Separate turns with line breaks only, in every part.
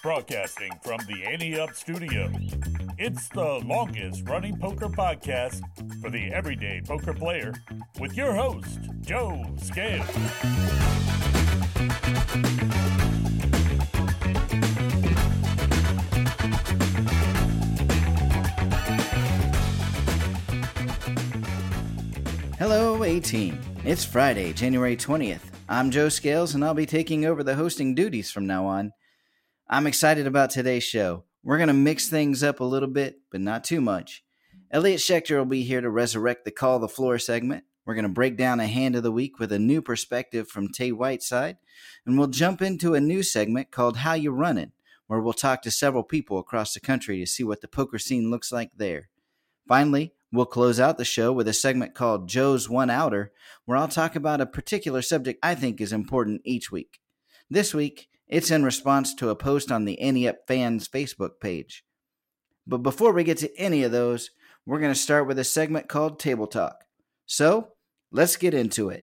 Broadcasting from the Ante Up Studio. It's the longest running poker podcast for the everyday poker player with your host, Joe Scales.
Hello, A Team. It's Friday, January 20th. I'm Joe Scales, and I'll be taking over the hosting duties from now on. I'm excited about today's show. We're going to mix things up a little bit, but not too much. Elliot Schechter will be here to resurrect the Call the Floor segment. We're going to break down a hand of the week with a new perspective from Tay Whiteside, and we'll jump into a new segment called How You Runnin', where we'll talk to several people across the country to see what the poker scene looks like there. Finally, we'll close out the show with a segment called Joe's One Outer, where I'll talk about a particular subject I think is important each week. This week, it's in response to a post on the Ante Up Fans Facebook page. But before we get to any of those, we're going to start with a segment called Table Talk. So, let's get into it.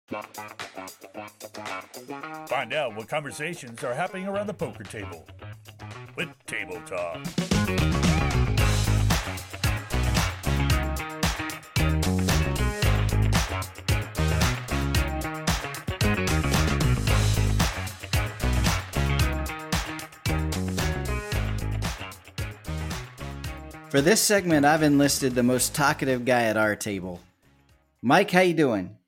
Find out what conversations are happening around the poker table with Table Talk.
For this segment, I've enlisted the most talkative guy at our table. Mike, how you doing?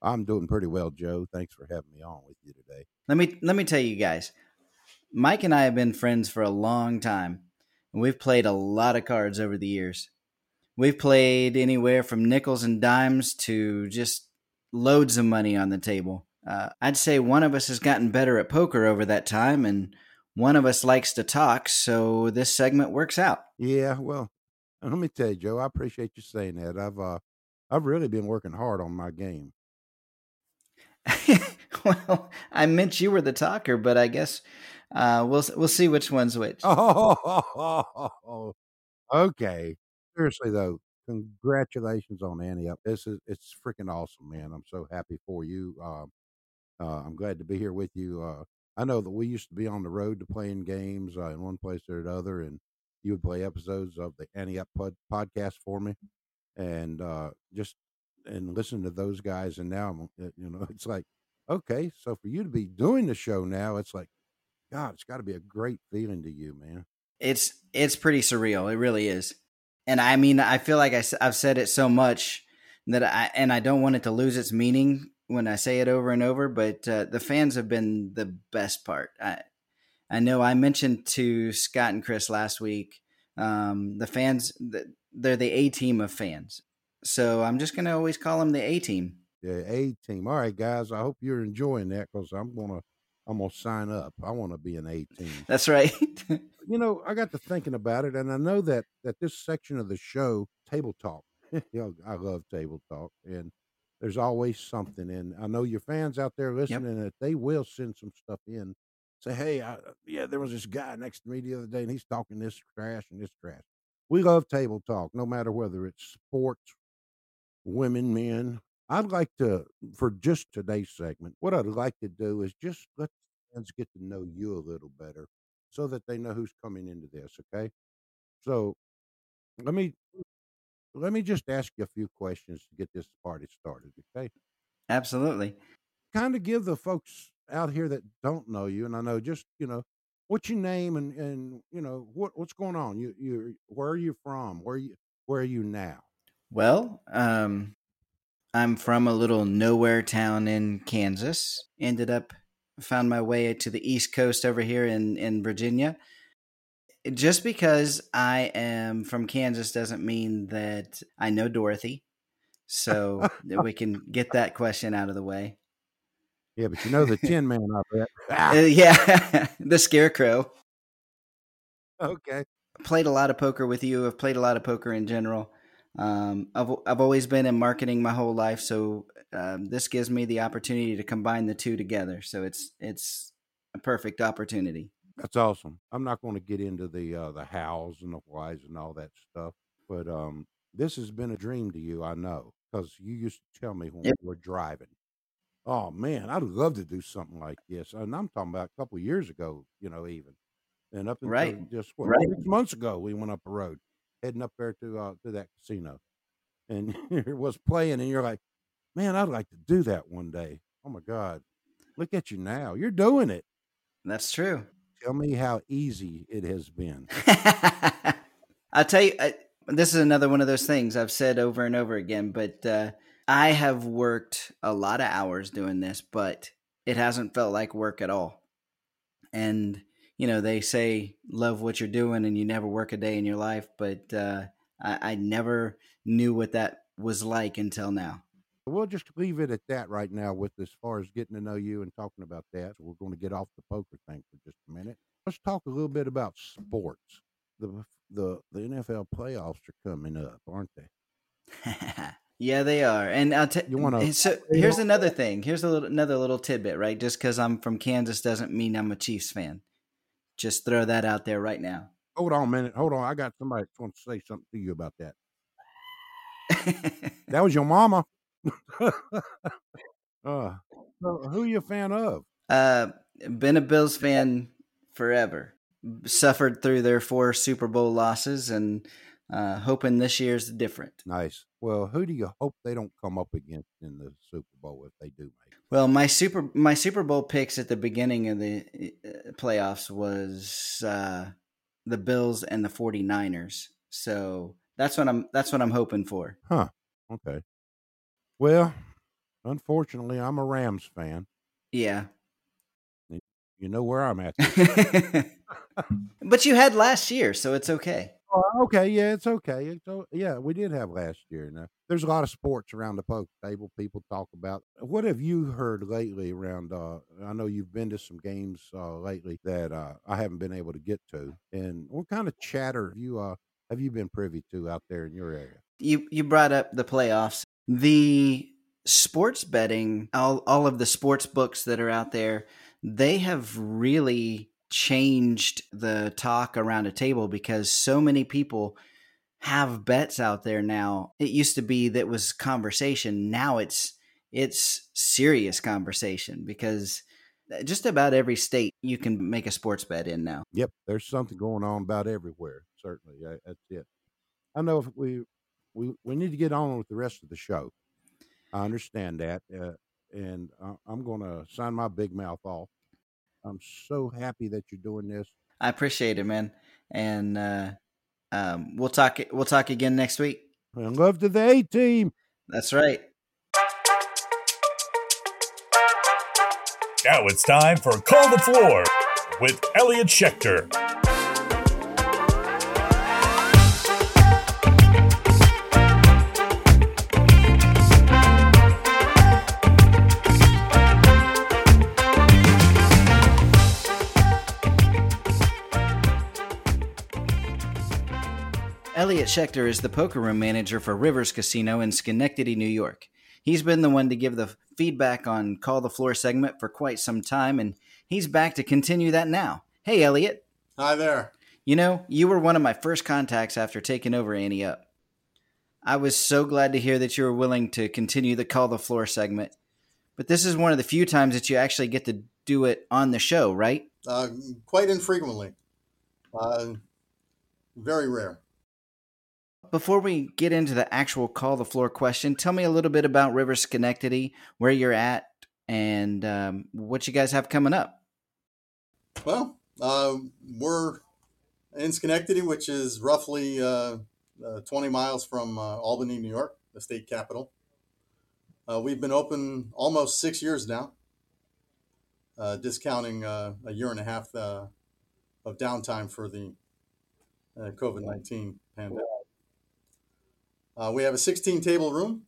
I'm doing pretty well, Joe. Thanks for having me on with you today.
Let me let me tell you guys. Mike and I have been friends for a long time, and we've played a lot of cards over the years. We've played anywhere from nickels and dimes to just loads of money on the table. Uh, I'd say one of us has gotten better at poker over that time, and one of us likes to talk, so this segment works out.
Yeah, well, let me tell you, Joe, I appreciate you saying that. I've uh, I've really been working hard on my game.
well, I meant you were the talker, but I guess uh, we'll we'll see which one's which.
Oh, okay. Seriously though, congratulations on Up. This is it's freaking awesome, man. I'm so happy for you. Uh, uh, I'm glad to be here with you. I know that we used to be on the road to playing games uh, in one place or another, and you would play episodes of the Ante Up pod- podcast for me, and uh, just and listen to those guys. And now, uh, you know, it's like, okay, so for you to be doing the show now, it's like, God, it's got to be a great feeling to you, man.
It's it's pretty surreal. It really is. And I mean, I feel like I, have said it so much that I and I don't want it to lose its meaning when I say it over and over. But uh, the fans have been the best part. I I know I mentioned to Scott and Chris last week. Um, the fans, they're the A team of fans. So I'm just going to always call them the A team.
The A team. All right, guys. I hope you're enjoying that because I'm gonna I'm gonna sign up. I want to be an A team.
That's right.
you know, I got to thinking about it, and I know that that this section of the show, table talk. you know, I love table talk, and there's always something. And I know your fans out there listening that they will send some stuff in. Say, hey, I, uh, yeah, there was this guy next to me the other day, and he's talking this trash and this trash. We love table talk, no matter whether it's sports, women, men. I'd like to, for just today's segment, what I'd like to do is just let fans get to know you a little better so that they know who's coming into this. Okay. So let me let me just ask you a few questions to get this party started. Okay.
Absolutely.
Kind of give the folks out here that don't know you, and I know just you know what's your name and and you know what what's going on. You you where are you from? Where you where are you now?
Well, um, I'm from a little nowhere town in Kansas. Ended up found my way to the East Coast over here in in Virginia. Just because I am from Kansas doesn't mean that I know Dorothy. So that we can get that question out of the way.
Yeah, but you know the Tin Man, I bet.
Uh, yeah, the Scarecrow.
Okay.
Played a lot of poker with you. I've played a lot of poker in general. Um, I've I've always been in marketing my whole life, so um, this gives me the opportunity to combine the two together. So it's it's a perfect opportunity.
That's awesome. I'm not going to get into the uh, the hows and the whys and all that stuff, but um, this has been a dream to you, I know, because you used to tell me when yep. we were driving. Oh man, I'd love to do something like this, and I'm talking about a couple years ago, you know, even And up until
Right.
just what
Right.
six months ago, we went up the road, heading up there to uh, to that casino, and it was playing, and you're like, man, I'd like to do that one day. Oh my God, look at you now, you're doing it.
That's true.
Tell me how easy it has been.
I'll tell you, I, this is another one of those things I've said over and over again, but uh, I have worked a lot of hours doing this, but it hasn't felt like work at all. And, you know, they say love what you're doing and you never work a day in your life, but uh, I, I never knew what that was like until now.
We'll just leave it at that right now with as far as getting to know you and talking about that. So we're going to get off the poker thing for just a minute. Let's talk a little bit about sports. The the the NFL playoffs are coming up, aren't they?
yeah, they are. And uh, I'll tell
You wanna-
So here's another thing. Here's a little, another little tidbit, right? Just because I'm from Kansas doesn't mean I'm a Chiefs fan. Just throw that out there right now.
Hold on a minute. Hold on. I got somebody that wants to say something to you about that. That was your mama. uh, so who you a fan of?
uh, been a Bills fan forever. Suffered through their four Super Bowl losses, and uh, hoping this year's different.
Nice. Well, who do you hope they don't come up against in the Super Bowl if they do make it?
Well, my super my Super Bowl picks at the beginning of the uh, playoffs was uh, the Bills and the 49ers. So that's what I'm that's what I'm hoping for.
Huh. Okay. Well, unfortunately, I'm a Rams fan.
Yeah.
You know where I'm at.
but you had last year, so it's okay.
Oh, okay, yeah, it's okay. It's, o- yeah, we did have last year. Now, there's a lot of sports around the poker table. People talk about. What have you heard lately around? Uh, I know you've been to some games uh, lately that uh, I haven't been able to get to. And what kind of chatter have you uh, have you been privy to out there in your area?
You you brought up the playoffs. The sports betting, all all of the sports books that are out there, they have really changed the talk around a table because so many people have bets out there now. It used to be that was conversation. Now it's it's serious conversation because uh, just about every state you can make a sports bet in now.
Yep, there's something going on about everywhere. Certainly, that's it. I know if we we we need to get on with the rest of the show. I understand that, uh, and I- I'm going to sign my big mouth off. I'm so happy that you're doing this.
I appreciate it, man. And uh, um, we'll talk. We'll talk again next week.
And love to the A team.
That's right.
Now it's time for Call the Floor with Elliot Schechter.
Elliot Schechter is the poker room manager for Rivers Casino in Schenectady, New York. He's been the one to give the feedback on Call the Floor segment for quite some time, and he's back to continue that now. Hey, Elliot.
Hi there.
You know, you were one of my first contacts after taking over Ante Up. I was so glad to hear that you were willing to continue the Call the Floor segment. But this is one of the few times that you actually get to do it on the show, right?
Uh, quite infrequently. Uh, very rare.
Before we get into the actual Call the Floor question, tell me a little bit about River Schenectady, where you're at, and um, what you guys have coming up.
Well, uh, we're in Schenectady, which is roughly uh, uh, 20 miles from uh, Albany, New York, the state capital. Uh, we've been open almost six years now, uh, discounting a year and a half of downtime for the COVID 19 pandemic. Uh, we have a 16 table room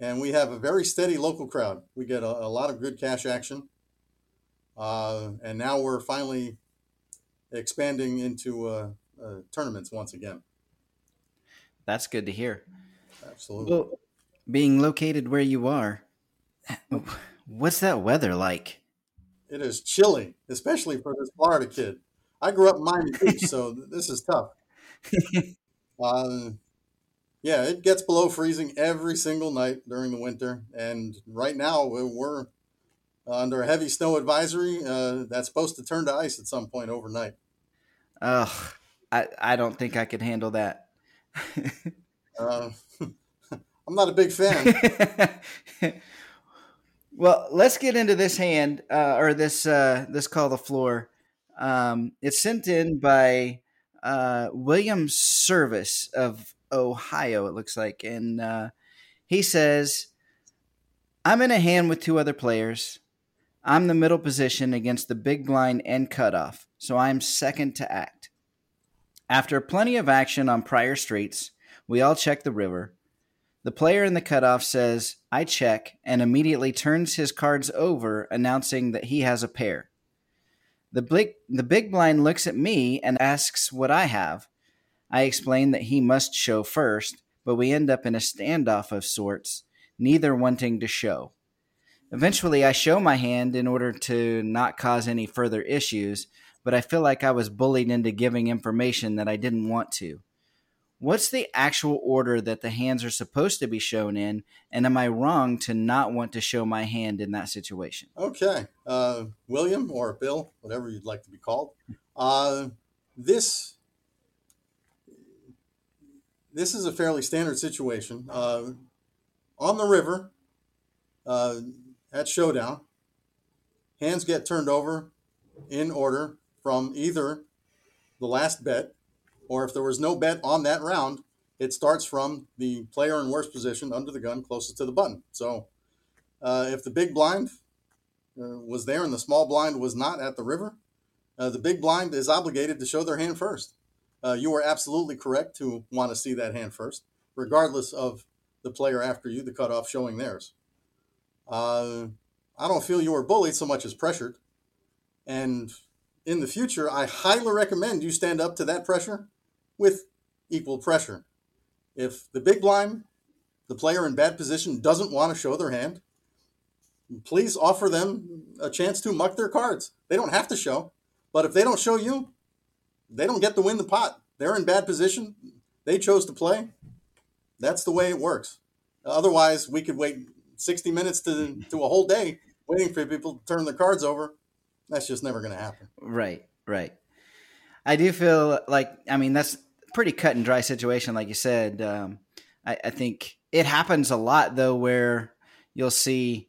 and we have a very steady local crowd. We get a, a lot of good cash action. Uh, and now we're finally expanding into uh, uh, tournaments once again.
That's good to hear.
Absolutely.
Well, being located where you are, what's that weather like?
It is chilly, especially for this Florida kid. I grew up in Miami Beach, so this is tough. Uh, yeah, it gets below freezing every single night during the winter, and right now we're- under a heavy snow advisory uh, that's supposed to turn to ice at some point overnight.
Ugh, I, I don't think I could handle that.
uh, I'm not a big fan.
well, let's get into this hand uh, or this uh, this call the floor. Um, it's sent in by uh, William Service of Ohio. It looks like, and uh, he says, "I'm in a hand with two other players. I'm the middle position against the big blind and cutoff, so I'm second to act. After plenty of action on prior streets, we all check the river." The player in the cutoff says, I check, and immediately turns his cards over, announcing that he has a pair. The big, the big blind looks at me and asks what I have. I explain that he must show first, but we end up in a standoff of sorts, neither wanting to show. Eventually, I show my hand in order to not cause any further issues, but I feel like I was bullied into giving information that I didn't want to what's the actual order that the hands are supposed to be shown in and am i wrong to not want to show my hand in that situation
okay uh, william or bill whatever you'd like to be called uh, this this is a fairly standard situation uh, on the river uh, at showdown hands get turned over in order from either the last bet or if there was no bet on that round, it starts from the player in worst position under the gun closest to the button. So uh, if the big blind uh, was there and the small blind was not at the river, uh, the big blind is obligated to show their hand first. Uh, you are absolutely correct to want to see that hand first, regardless of the player after you, the cutoff, showing theirs. Uh, I don't feel you were bullied so much as pressured. And in the future, I highly recommend you stand up to that pressure with equal pressure. If the big blind, the player in bad position, doesn't want to show their hand, please offer them a chance to muck their cards. They don't have to show, but if they don't show you, they don't get to win the pot. They're in bad position. They chose to play. That's the way it works. Otherwise, we could wait 60 minutes to, to a whole day waiting for people to turn their cards over. That's just never going to happen.
Right, right. I do feel like, I mean, that's pretty cut and dry situation, like you said. Um, I, I, think it happens a lot though, where you'll see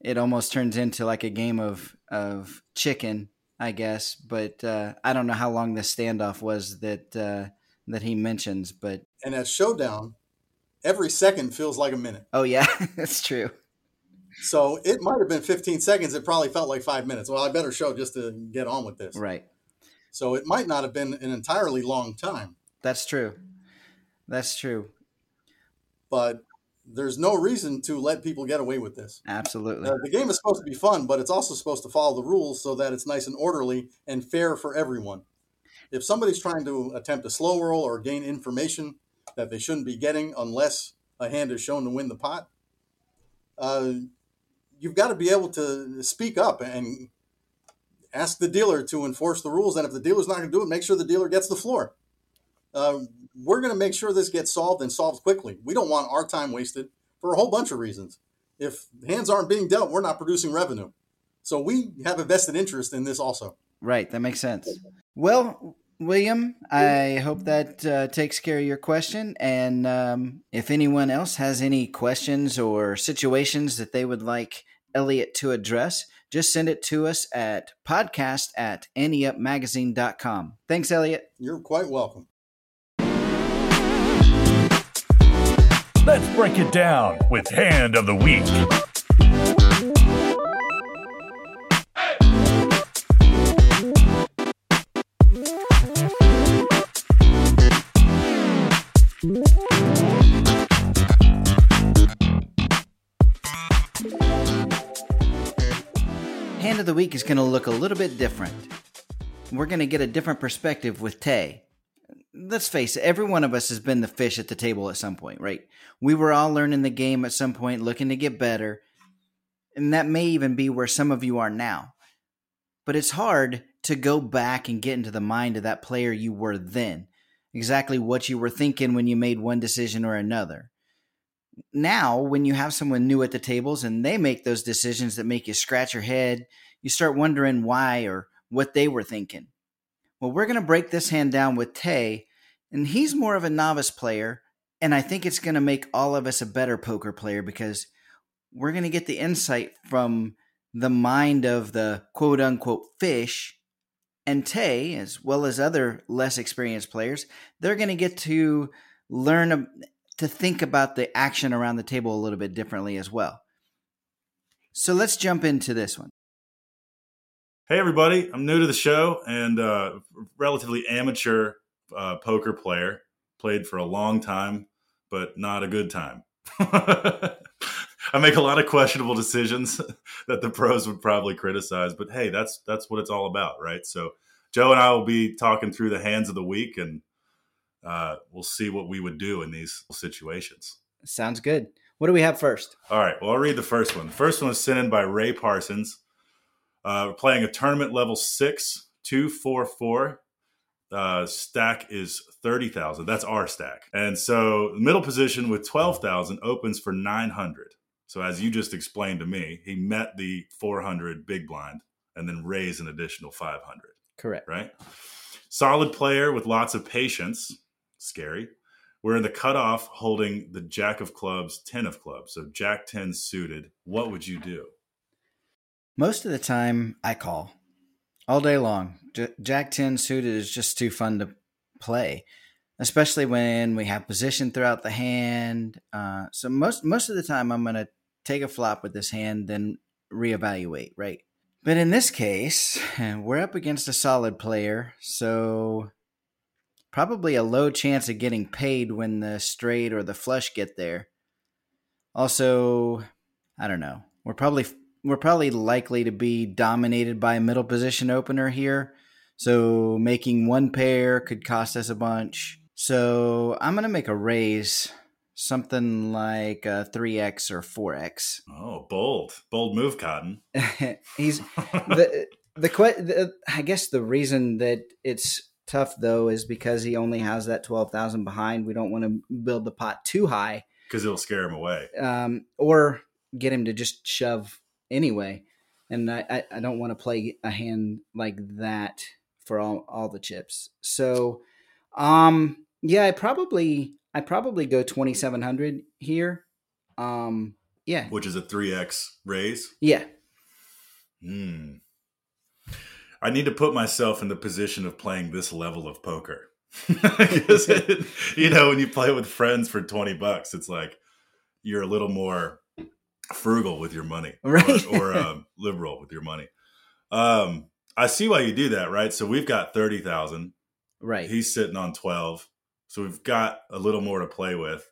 it almost turns into like a game of of chicken, I guess. But uh, I don't know how long the standoff was that uh, that he mentions. But
and at showdown, every second feels like a minute.
Oh yeah, that's true.
So it might have been 15 seconds. It probably felt like five minutes. Well, I better show just to get on with this.
Right.
So it might not have been an entirely long time.
That's true. That's true.
But there's no reason to let people get away with this.
Absolutely.
Uh, the game is supposed to be fun, but it's also supposed to follow the rules so that it's nice and orderly and fair for everyone. If somebody's trying to attempt a slow roll or gain information that they shouldn't be getting unless a hand is shown to win the pot, uh, you've got to be able to speak up and ask the dealer to enforce the rules. And if the dealer's not going to do it, make sure the dealer gets the floor. Uh, we're going to make sure this gets solved and solved quickly. We don't want our time wasted for a whole bunch of reasons. If hands aren't being dealt, we're not producing revenue. So we have a vested interest in this also.
Right. That makes sense. Well, William, I hope that uh, takes care of your question. And um, if anyone else has any questions or situations that they would like Elliot to address, just send it to us at podcast at anteupmagazine.com. Thanks, Elliot.
You're quite welcome.
Let's break it down with Hand of the Week.
Hand of the Week is going to look a little bit different. We're going to get a different perspective with Tay let's face it, every one of us has been the fish at the table at some point, right? We were all learning the game at some point, looking to get better. And that may even be where some of you are now. But it's hard to go back and get into the mind of that player you were then, exactly what you were thinking when you made one decision or another. Now, when you have someone new at the tables and they make those decisions that make you scratch your head, you start wondering why or what they were thinking Well, we're going to break this hand down with Tay, and he's more of a novice player. And I think it's going to make all of us a better poker player because we're going to get the insight from the mind of the quote unquote fish. And Tay, as well as other less experienced players, they're going to get to learn to think about the action around the table a little bit differently as well. So let's jump into this one.
Hey, everybody. I'm new to the show and uh, relatively amateur uh, poker player. Played for a long time, but not a good time. I make a lot of questionable decisions that the pros would probably criticize, but hey, that's that's what it's all about, right? So Joe and I will be talking through the hands of the week, and uh, we'll see what we would do in these situations.
Sounds good. What do we have first?
All right. Well, I'll read the first one. The first one was sent in by Ray Parsons. Uh, we're playing a tournament level six, two, four, four. Uh, stack is 30,000. That's our stack. And so middle position with 12,000 opens for 900. So as you just explained to me, he met the 400 big blind and then raised an additional 500.
Correct.
Right? Solid player with lots of patience. Scary. We're in the cutoff holding the jack of clubs, 10 of clubs. So jack 10 suited. What would you do?
Most of the time, I call all day long. Jack 10 suited is just too fun to play, especially when we have position throughout the hand. Uh, so most most of the time, I'm going to take a flop with this hand, then reevaluate, right? But in this case, we're up against a solid player, so probably a low chance of getting paid when the straight or the flush get there. Also, I don't know. We're probably we're probably likely to be dominated by a middle position opener here. So making one pair could cost us a bunch. So I'm gonna make a raise something like a 3x or 4x.
Oh, bold. Bold move, Cotton.
He's the, the the I guess the reason that it's tough though is because he only has that 12,000 behind. We don't want to build the pot too high
because it'll scare him away.
Um, or get him to just shove anyway. And I, I don't want to play a hand like that for all, all the chips. So, um, yeah, I probably I probably go 2700 here. Um, yeah.
Which is a 3x raise?
Yeah.
Hmm. I need to put myself in the position of playing this level of poker. it, you know, when you play with friends for 20 bucks, it's like you're a little more frugal with your money.
Right.
Or, or um, liberal with your money. Um, I see why you do that, right? So we've got 30,000.
Right.
He's sitting on 12. So we've got a little more to play with.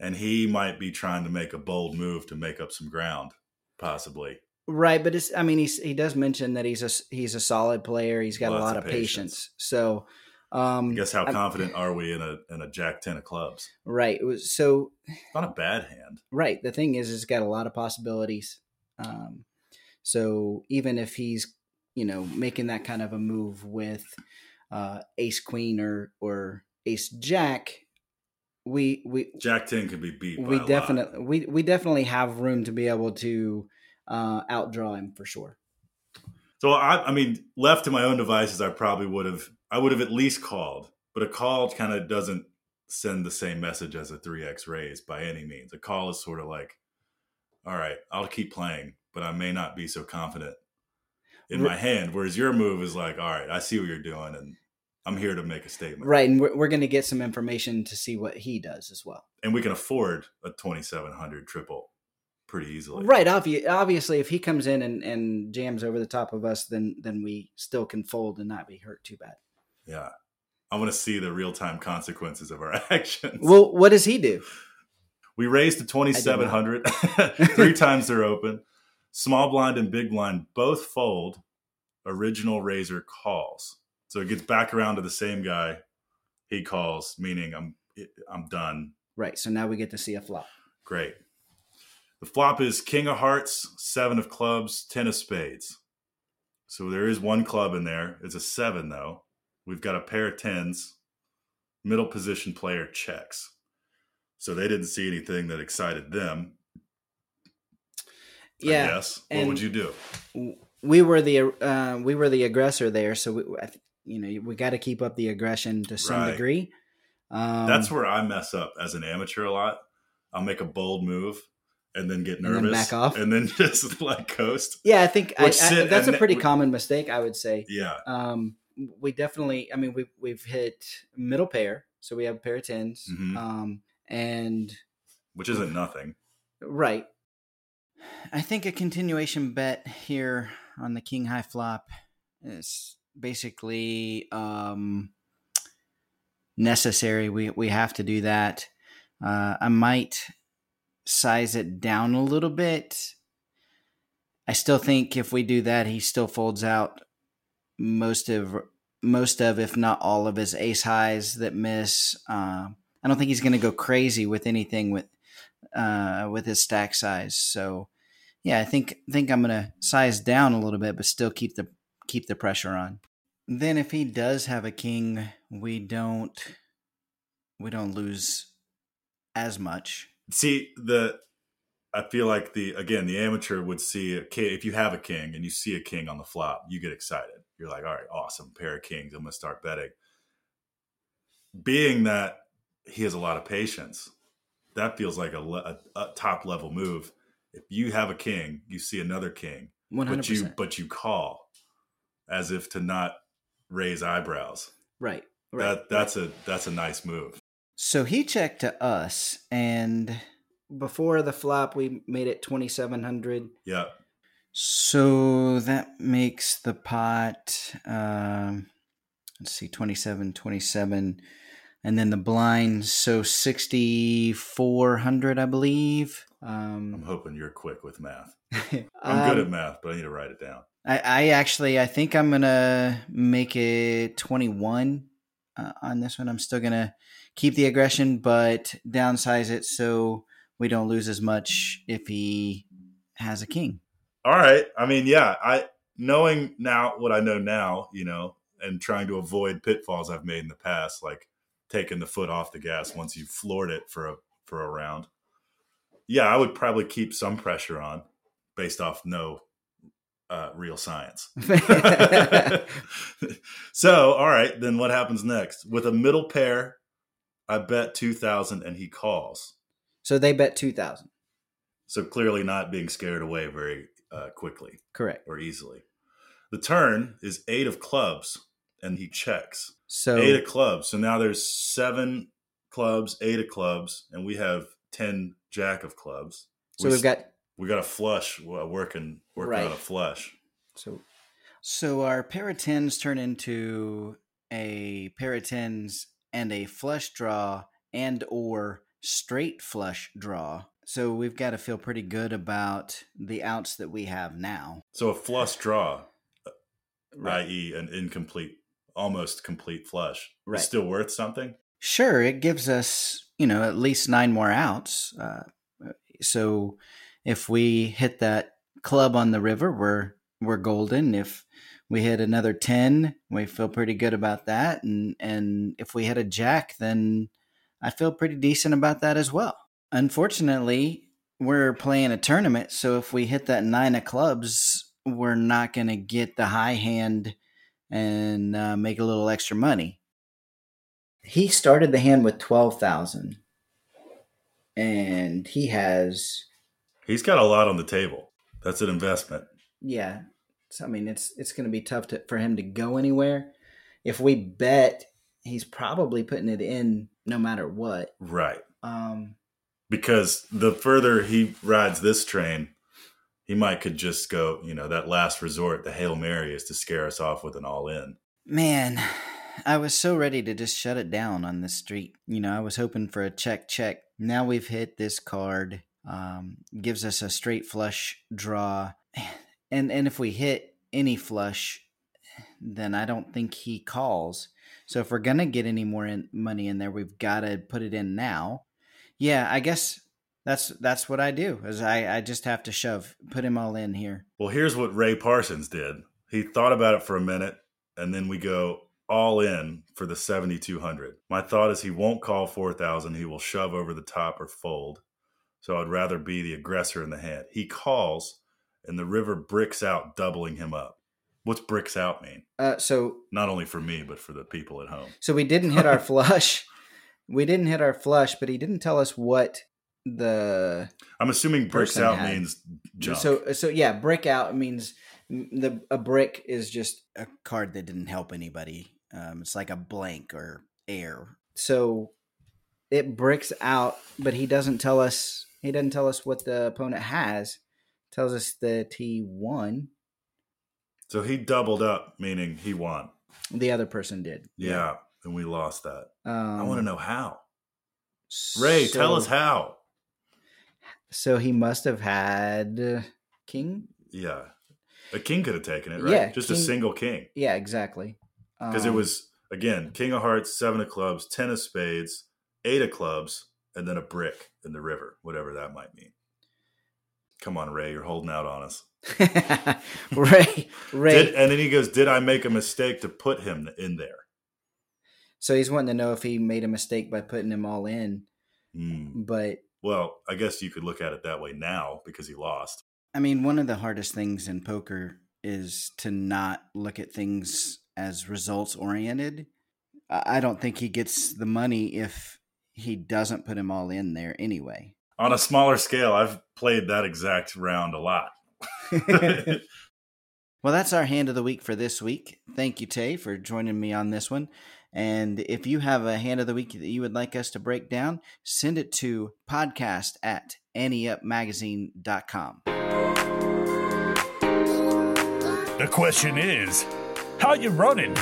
And he might be trying to make a bold move to make up some ground, possibly.
Right, but it's I mean he's he does mention that he's a he's a solid player. He's got Lots a lot of, patience. patience. So um
I guess how confident I'm, are we in a in a jack 10 of clubs?
Right. Was so
not a bad hand.
Right. The thing is it's got a lot of possibilities. Um so even if he's, you know, making that kind of a move with uh ace queen or or ace jack, we we
Jack 10 could be beat.
We definitely we we definitely have room to be able to uh, outdraw him for sure.
So I, I mean, left to my own devices, I probably would have, I would have at least called, but a call kind of doesn't send the same message as a three X raise by any means. A call is sort of like, all right, I'll keep playing, but I may not be so confident in my hand. Whereas your move is like, all right, I see what you're doing, and I'm here to make a statement.
Right, and we're, we're going to get some information to see what he does as well.
And we can afford a 2700 triple pretty easily.
Right. Obvi- obviously, if he comes in and, and jams over the top of us, then then we still can fold and not be hurt too bad.
Yeah. I want to see the real time consequences of our actions.
Well, what does he do?
We raised to 2,700. Three times they're open. Small blind and big blind both fold. Original raiser calls. So it gets back around to the same guy. He calls, meaning I'm I'm done.
Right. So now we get to see a flop.
Great. The flop is King of Hearts, Seven of Clubs, Ten of Spades. So there is one club in there. It's a seven, though. We've got a pair of tens. Middle position player checks. So they didn't see anything that excited them.
Yeah.
Yes. What would you do?
We were the uh, we were the aggressor there, so we, you know we got to keep up the aggression to some
Right.
degree. Um,
That's where I mess up as an amateur a lot. I'll make a bold move and then get
And then
nervous
back off?
and then just like coast.
yeah. I think I, I, that's a pretty common mistake. I would say.
Yeah.
Um, we definitely. I mean, we've we've hit middle pair, so we have a pair of 10s
Mhm.
Um, and
Which isn't nothing.
Right. I think a continuation bet here on the king high flop is basically um, necessary. We we have to do that. Uh, I might size it down a little bit. I still think if we do that, he still folds out most of most of, if not all of his ace highs that miss. Uh, I don't think he's going to go crazy with anything with uh, with his stack size. So yeah, I think think I'm gonna size down a little bit, but still keep the keep the pressure on. Then if he does have a king, we don't we don't lose as much.
See the I feel like the again the amateur would see a king if you have a king and you see a king on the flop, you get excited. You're like, all right, awesome, pair of kings. I'm gonna start betting. Being that he has a lot of patience, that feels like a, a, a top level move. If you have a king, you see another king,
One hundred
but you but you call as if to not raise eyebrows.
Right. Right.
That that's a that's a nice move.
So he checked to us, and before the flop, we made it twenty seven hundred.
Yeah.
So that makes the pot, um, let's see, 27, 27. And then the blind, so 6,400, I believe.
I'm
Um,
hoping you're quick with math.
I'm
I'm good at math, but I need to write it down.
I, I actually, I think I'm going to make it 21 uh, on this one. I'm still going to keep the aggression, but downsize it so we don't lose as much if he has a king.
All right. I mean, yeah, I knowing now what I know now, you know, and trying to avoid pitfalls I've made in the past, like taking the foot off the gas once you've floored it for a for a round. Yeah, I would probably keep some pressure on based off no uh, real science. so, all right, then what happens next? With a middle pair, I bet 2000 and he calls.
so they bet 2,000.
So clearly not being scared away very uh, quickly
Correct.
or easily. The turn is eight of clubs, and he checks
So
eight of clubs. So now there's seven clubs, eight of clubs, and we have ten jack of clubs.
So
we,
we've got
we got a flush uh, working working
Right.
out a flush.
so so our pair of tens turn into a pair of tens and a flush draw and or straight flush draw. So we've got to feel pretty good about the outs that we have now.
So a flush draw, right. i.e., an incomplete, almost complete flush,
Right.
is still worth something.
Sure, it gives us, you know, at least nine more outs. Uh, so if we hit that club on the river, we're we're golden. If we hit another ten, we feel pretty good about that. And and if we hit a jack, then I feel pretty decent about that as well. Unfortunately, we're playing a tournament, so if we hit that nine of clubs, we're not going to get the high hand and uh, make a little extra money he started the hand with 12,000 and he has
He's got a lot on the table. That's an investment.
yeah so, I mean it's it's going to be tough to, for him to go anywhere if we bet he's probably putting it in no matter what
Right.
um
because the further he rides this train, he might could just go, you know, that last resort, the Hail Mary is to scare us off with an all in.
man I was so ready to just shut it down on the street you know I was hoping for a check check now we've hit this card um gives us a straight flush draw and and if we hit any flush then I don't think he calls. So if we're gonna get any more in, money in there, we've got to put it in now. Yeah, I guess that's that's what I do. Is I I just have to shove, put him all in here.
Well, here's what Ray Parsons did. He thought about it for a minute, and then we go all in for the 7,200. My thought is he won't call 4,000. He will shove over the top or fold. So I'd rather be the aggressor in the hand. He calls, and the river bricks out, doubling him up. What's bricks out mean?
Uh, so
Not only for me, but for the people at home.
so we didn't hit our flush. We didn't hit our flush, but he didn't tell us what the
I'm assuming bricks out
had-
means junk.
so so yeah brick out means the a brick is just a card that didn't help anybody. Um, it's like a blank or air. So it bricks out, but he doesn't tell us. He doesn't tell us what the opponent has. Tells us that he won.
so he doubled up, meaning he won.
The other person did.
Yeah, and we lost that.
Um,
I want to know how. Ray, tell us how.
So he must have had uh, king.
Yeah, a king could have taken it, right?
Yeah,
just a single king,
Yeah, exactly.
because it
Um,
was again king of hearts, seven of clubs, ten of spades, eight of clubs, and then a brick in the river, whatever that might mean. Come on, Ray, you're holding out on us.
Ray. Ray.
Did, and then he goes, "Did I make a mistake to put him in there?"
So he's wanting to know if he made a mistake by putting them all in.
Hmm.
But
Well, I guess you could look at it that way now because he lost.
I mean, one of the hardest things in poker is to not look at things as results oriented. I I don't think he gets the money if he doesn't put them all in there anyway.
On a smaller scale, I've played that exact round a lot.
Well, that's our hand of the week for this week. Thank you, Tay, for joining me on this one. And if you have a hand of the week that you would like us to break down, send it to podcast at anteupmagazine.com.
The question is, how you running?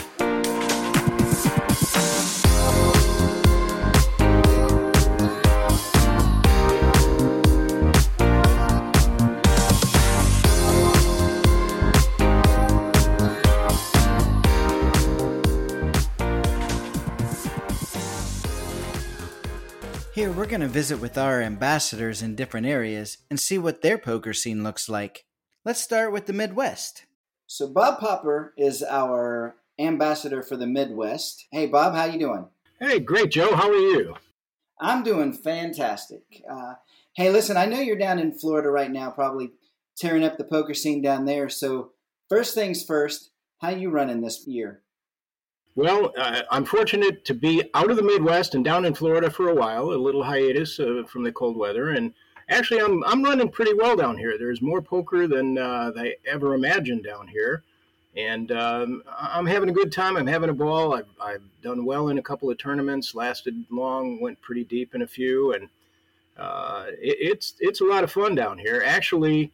Here, we're going to visit with our ambassadors in different areas and see what their poker scene looks like. Let's start with the Midwest. So Bob Popper is our ambassador for the Midwest. Hey Bob, how you doing?
Hey, great, Joe. How are you?
I'm doing fantastic. Uh, hey, listen, I know you're down in Florida right now, probably tearing up the poker scene down there. So first things first, how you running this year?
Well, uh, I'm fortunate to be out of the Midwest and down in Florida for a while, a little hiatus uh, from the cold weather, and actually, I'm I'm running pretty well down here. There's more poker than uh, I ever imagined down here, and um, I'm having a good time. I'm having a ball. I've I've done well in a couple of tournaments, lasted long, went pretty deep in a few, and uh, it, it's it's a lot of fun down here. Actually,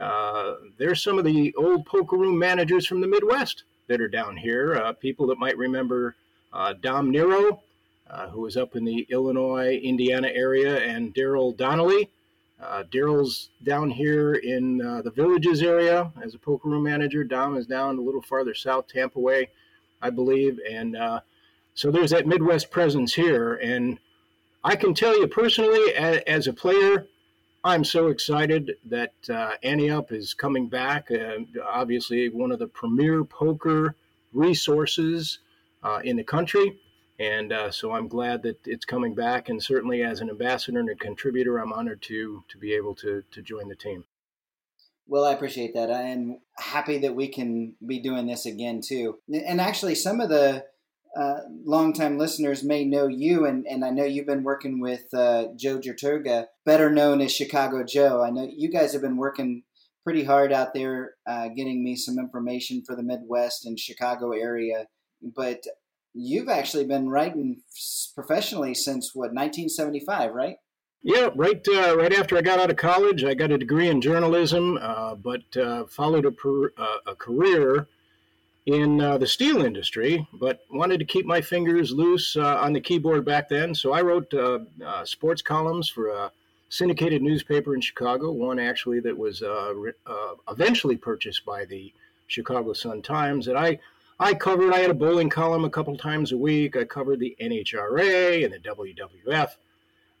uh, there's some of the old poker room managers from the Midwest that are down here. Uh, people that might remember uh, Dom Nero, uh, who was up in the Illinois, Indiana area, and Daryl Donnelly. Uh, Daryl's down here in uh, the Villages area as a poker room manager. Dom is down a little farther south, Tampa way, I believe. And so there's that Midwest presence here. And I can tell you personally, as, as a player, I'm so excited that uh, Ante Up is coming back. Uh, obviously, one of the premier poker resources uh, in the country. And uh, so I'm glad that it's coming back. And certainly, as an ambassador and a contributor, I'm honored to to be able to to join the team.
Well, I appreciate that. I'm happy that we can be doing this again too. And actually, some of the uh, longtime listeners may know you, and, and I know you've been working with uh, Joe Jerturga, better known as Chicago Joe. I know you guys have been working pretty hard out there, uh, getting me some information for the Midwest and Chicago area. But you've actually been writing professionally since what 1975, right?
Yeah, right. Uh, right after I got out of college, I got a degree in journalism, uh, but uh, followed a, per, uh, a career in uh, the steel industry. But wanted to keep my fingers loose uh, on the keyboard back then, so I wrote uh, uh, sports columns for a syndicated newspaper in Chicago. One actually that was uh, re- uh, eventually purchased by the Chicago Sun Times. That I I covered. I had a bowling column a couple times a week. I covered the NHRA and the WWF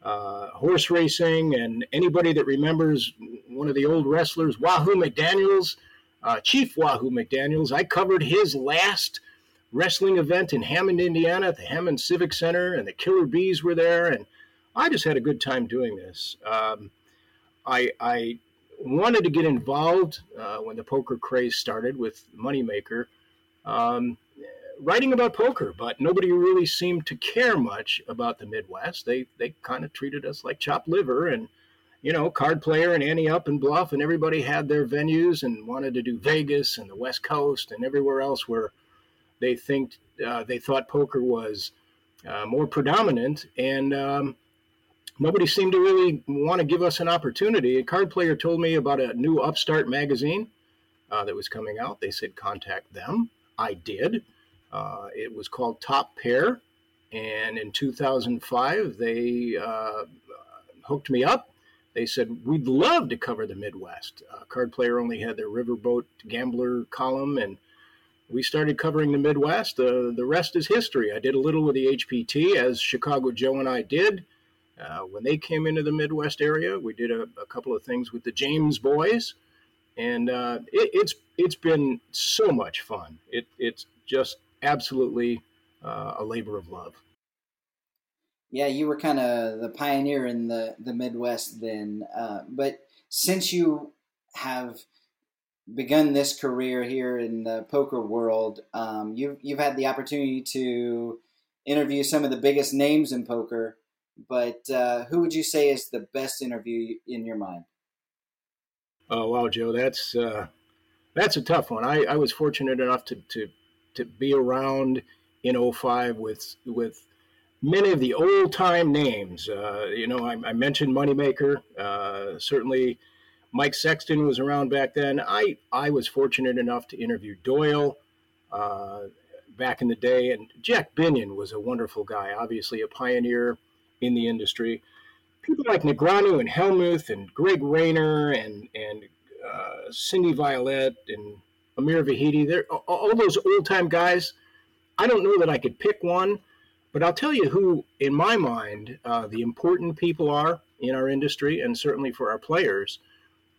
uh, horse racing, and anybody that remembers one of the old wrestlers, Wahoo McDaniels, uh, Chief Wahoo McDaniels, I covered his last wrestling event in Hammond, Indiana, at the Hammond Civic Center, and the Killer Bees were there, and I just had a good time doing this. Um, I, I wanted to get involved uh, when the poker craze started with Moneymaker, um, writing about poker, but nobody really seemed to care much about the Midwest. They they kind of treated us like chopped liver and you know, card player and Ante Up and Bluff, and everybody had their venues and wanted to do Vegas and the West Coast and everywhere else where they think uh, they thought poker was uh, more predominant. And um, nobody seemed to really want to give us an opportunity. A card player told me about a new upstart magazine uh, that was coming out. They said contact them. I did. Uh, it was called Top Pair, and in 2005 they uh, hooked me up. They said we'd love to cover the Midwest. Uh, card player only had their Riverboat Gambler column, and we started covering the Midwest. Uh, the rest is history. I did a little with the HPT, as Chicago Joe and I did. Uh, when they came into the Midwest area, we did a, a couple of things with the James boys, and uh, it, it's it's been so much fun. It, it's just absolutely uh, a labor of love.
Yeah, you were kind of the pioneer in the the Midwest then, uh, but since you have begun this career here in the poker world, um, you've you've had the opportunity to interview some of the biggest names in poker. But uh, who would you say is the best interview in your mind?
Oh wow, Joe, that's uh, that's a tough one. I, I was fortunate enough to, to to be around in 05 with with many of the old time names. Uh, you know, I, I mentioned Moneymaker. Uh, certainly, Mike Sexton was around back then. I I was fortunate enough to interview Doyle. Uh, back in the day, and Jack Binion was a wonderful guy, obviously a pioneer in the industry. People like Negreanu and Hellmuth and Greg Raymer and and uh, Cyndy Violette and Amir Vahedi, all those old time guys. I don't know that I could pick one, but I'll tell you who, in my mind, uh, the important people are in our industry, and certainly for our players,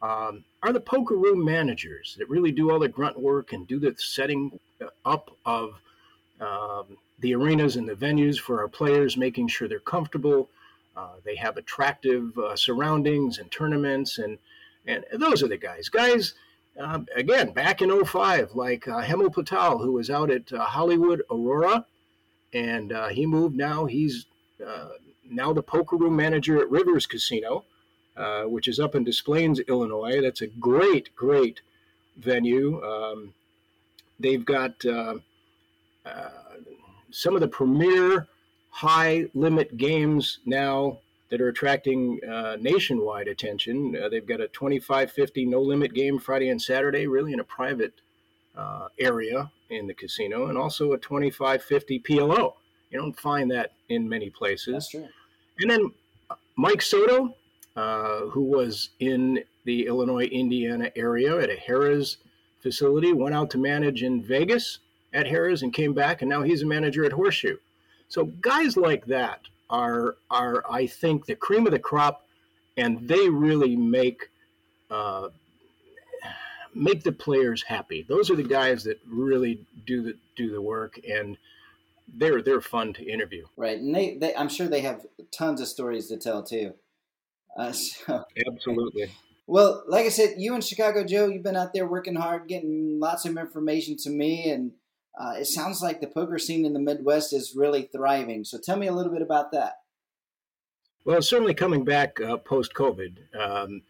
um, are the poker room managers that really do all the grunt work and do the setting up of um, the arenas and the venues for our players, making sure they're comfortable. Uh, they have attractive uh, surroundings and tournaments, and and those are the guys. Guys, uh, again, back in 05, like uh, Hemel Patel, who was out at uh, Hollywood Aurora, and uh, he moved now. He's uh, now the poker room manager at Rivers Casino, which is up in Des Plaines, Illinois. That's a great, great venue. Um, they've got some of the premier high limit games now that are attracting uh, nationwide attention. Uh, they've got a 25 50 no limit game Friday and Saturday, really in a private uh, area in the casino, and also a 2550 PLO. You don't find that in many places.
That's true.
And then uh, Mike Soto, uh, who was in the Illinois Indiana area at a Harrah's facility, went out to manage in Vegas at Harrah's and came back, and now he's a manager at Horseshoe. So guys like that are are I think the cream of the crop, and they really make uh, make the players happy. Those are the guys that really do the do the work, and they're they're fun to interview.
Right, and they, they I'm sure they have tons of stories to tell too. Uh, so.
Absolutely.
Well, like I said, you and Chicago Joe, you've been out there working hard, getting lots of information to me, and uh, it sounds like the poker scene in the Midwest is really thriving. So tell me a little bit about that.
Well, certainly coming back uh, post COVID, um,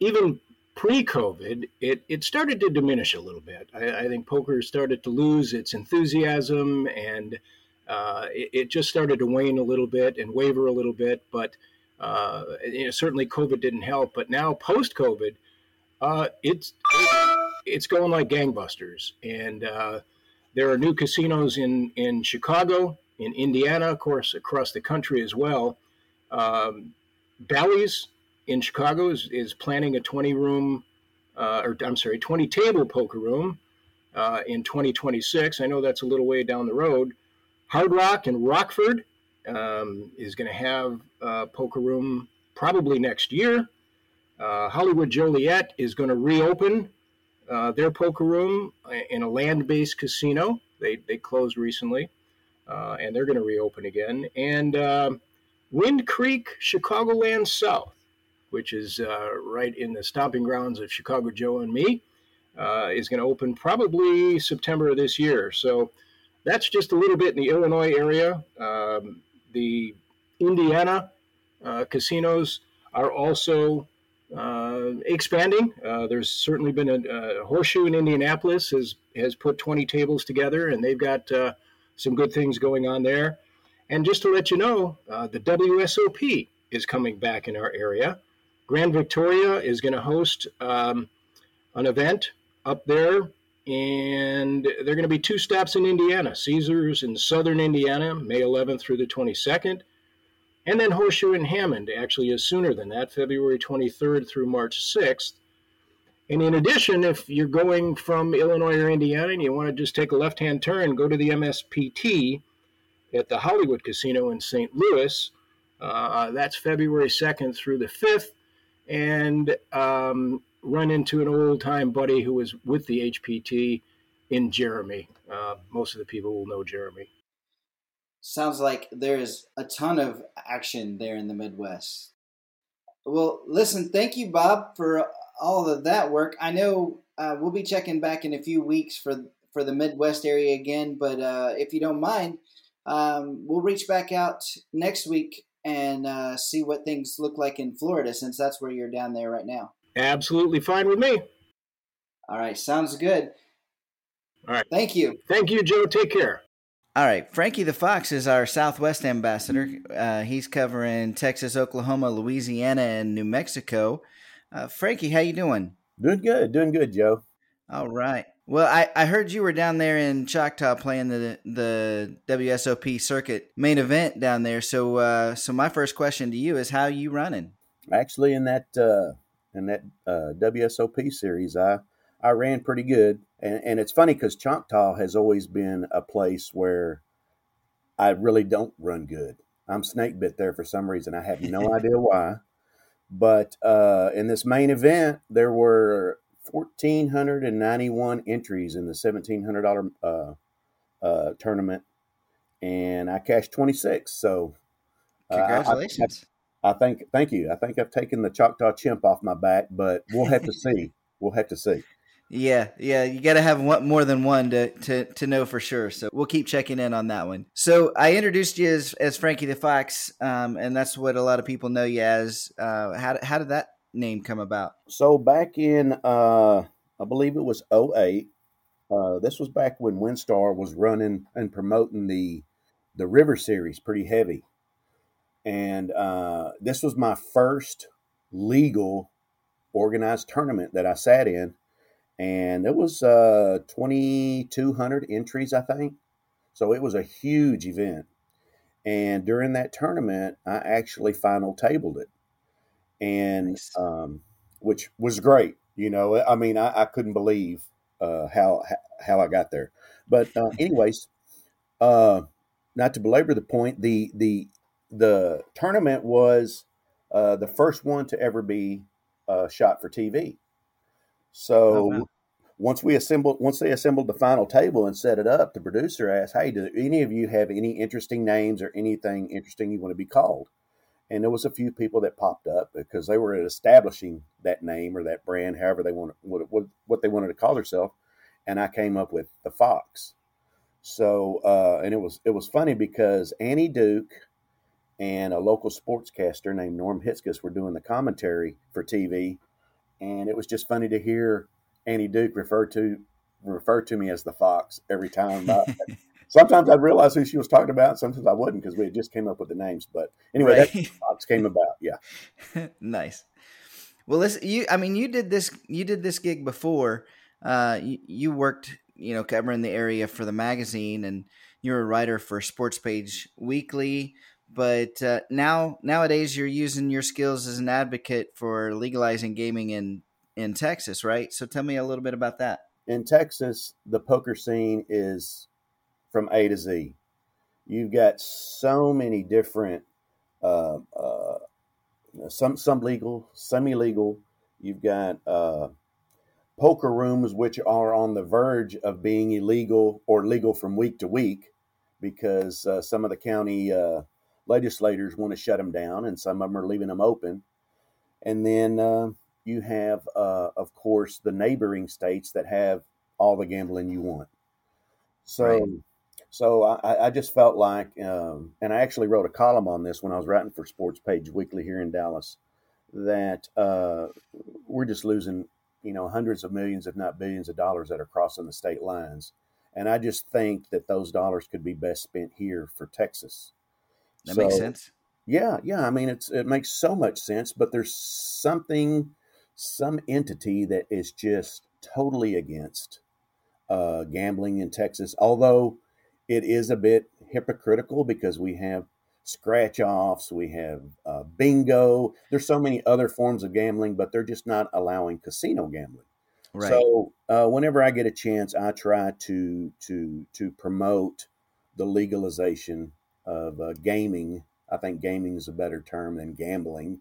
even pre COVID, it, it started to diminish a little bit. I, I, think poker started to lose its enthusiasm and uh, it, it, just started to wane a little bit and waver a little bit. But uh, you know, certainly COVID didn't help. But now post COVID, uh, it's, it's going like gangbusters. And uh, there are new casinos in, in Chicago, in Indiana, of course, across the country as well. Um, Bally's in Chicago is, is planning a 20 room, uh, or I'm sorry, 20 table poker room uh, in 2026. I know that's a little way down the road. Hard Rock in Rockford um, is going to have a poker room probably next year. Uh, Hollywood Joliet is going to reopen uh, their poker room in a land based casino. They, they closed recently, uh, and they're going to reopen again. And uh, Wind Creek, Chicagoland South which is uh, right in the stomping grounds of Chicago Joe and me, uh, is going to open probably September of this year. So that's just a little bit in the Illinois area. Um, the Indiana uh, casinos are also uh, expanding. Uh, there's certainly been a, a, horseshoe in Indianapolis has has put 20 tables together, and they've got uh, some good things going on there. And just to let you know, the WSOP is coming back in our area. Grand Victoria is going to host um, an event up there, and they're going to be two stops in Indiana Caesars in southern Indiana, May 11th through the 22nd. And then Horseshoe in Hammond actually is sooner than that, February 23rd through March 6th. And in addition, if you're going from Illinois or Indiana and you want to just take a left hand turn, go to the MSPT at the Hollywood Casino in St. Louis. Uh, that's February 2nd through the 5th. And um, run into an old time buddy who was with the HPT in Jeremy. Uh, most of the people will know Jeremy.
Sounds like there's a ton of action there in the Midwest. Well, listen, thank you, Bob, for all of that work. I know uh, we'll be checking back in a few weeks for for the Midwest area again, but uh, if you don't mind, um, we'll reach back out next week and uh, see what things look like in Florida, since that's where you're down there right now.
Absolutely fine with me.
All right, sounds good.
All right.
Thank you.
Thank you, Joe. Take care.
All right, Frankie the Fox is our Southwest ambassador. Uh, he's covering Texas, Oklahoma, Louisiana, and New Mexico. Uh, Frankie, how you doing?
Doing good, doing good, Joe.
All right. Well, I, I heard you were down there in Choctaw playing the the WSOP circuit main event down there. So uh, so my first question to you is how you running?
Actually, in that uh, in that uh, WSOP series, I I ran pretty good, and, and it's funny because Choctaw has always been a place where I really don't run good. I'm snake bit there for some reason. I have no idea why. But uh, in this main event, there were 1,491 entries in the $1,700 uh, uh, tournament, and I cashed 26. So,
uh, congratulations.
I, I, I, think, thank you. I think I've taken the Choctaw chimp off my back, but we'll have to see. We'll have to see.
Yeah, yeah, you got to have one, more than one to, to to know for sure. So we'll keep checking in on that one. So I introduced you as, as Frankie the Fox, um, and that's what a lot of people know you as. Uh, how how did that name come about?
So back in, uh, I believe it was 08, uh, this was back when WinStar was running and promoting the the River Series pretty heavy, and uh, this was my first legal organized tournament that I sat in and it was uh, 2,200 entries, I think. So it was a huge event. And during that tournament, I actually final tabled it, and nice. um, which was great. You know, I mean, I, I couldn't believe uh, how how I got there. But uh, anyways, uh, not to belabor the point, the the the tournament was uh, the first one to ever be uh, shot for TV. So oh, wow. once we assembled, once they assembled the final table and set it up, the producer asked, "Hey, do any of you have any interesting names or anything interesting you want to be called?" And there was a few people that popped up because they were establishing that name or that brand, however they wanted what, what, what they wanted to call themselves. And I came up with the Fox. So uh, and it was it was funny because Annie Duke and a local sportscaster named Norm Hitzges were doing the commentary for TV and it was just funny to hear Annie Duke refer to refer to me as the Fox every time. sometimes I'd realize who she was talking about. Sometimes I wouldn't because we had just came up with the names. But anyway, right. that Fox came about. Yeah,
nice. Well, listen, you. I mean, you did this. You did this gig before. Uh, you, you worked, you know, covering the area for the magazine, and you're a writer for Sports Page Weekly but uh, now nowadays you're using your skills as an advocate for legalizing gaming in in Texas, right? So tell me a little bit about that.
In Texas, the poker scene is from A to Z. You've got so many different, uh, uh, some some legal, some illegal. You've got uh, poker rooms which are on the verge of being illegal or legal from week to week because uh, some of the county uh, legislators want to shut them down, and some of them are leaving them open. and then uh, you have, uh, of course, the neighboring states that have all the gambling you want. So, right. So I, I, just felt like, um, and I actually wrote a column on this when I was writing for Sports Page Weekly here in Dallas, that uh, we're just losing, you know, hundreds of millions, if not billions, of dollars that are crossing the state lines. And I just think that those dollars could be best spent here for Texas.
That so, makes sense.
Yeah, yeah. I mean, it's it makes so much sense, but there's something, some entity that is just totally against uh, gambling in Texas. Although it is a bit hypocritical because we have scratch offs, we have uh, bingo. There's so many other forms of gambling, but they're just not allowing casino gambling. Right. So uh, whenever I get a chance, I try to to to promote the legalization of uh, gaming. I think gaming is a better term than gambling,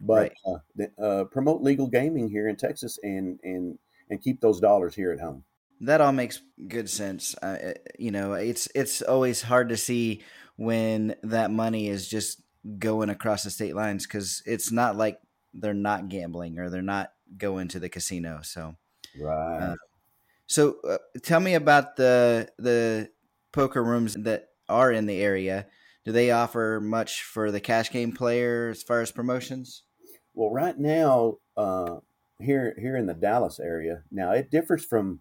but right. uh, uh promote legal gaming here in Texas and and and keep those dollars here at home.
That all makes good sense. Uh, you know, it's it's always hard to see when that money is just going across the state lines because it's not like they're not gambling or they're not going to the casino. So,
right. Uh,
so, uh, tell me about the the poker rooms that are in the area. Do they offer much for the cash game player as far as promotions?
Well, right now, uh, here here in the Dallas area, now it differs from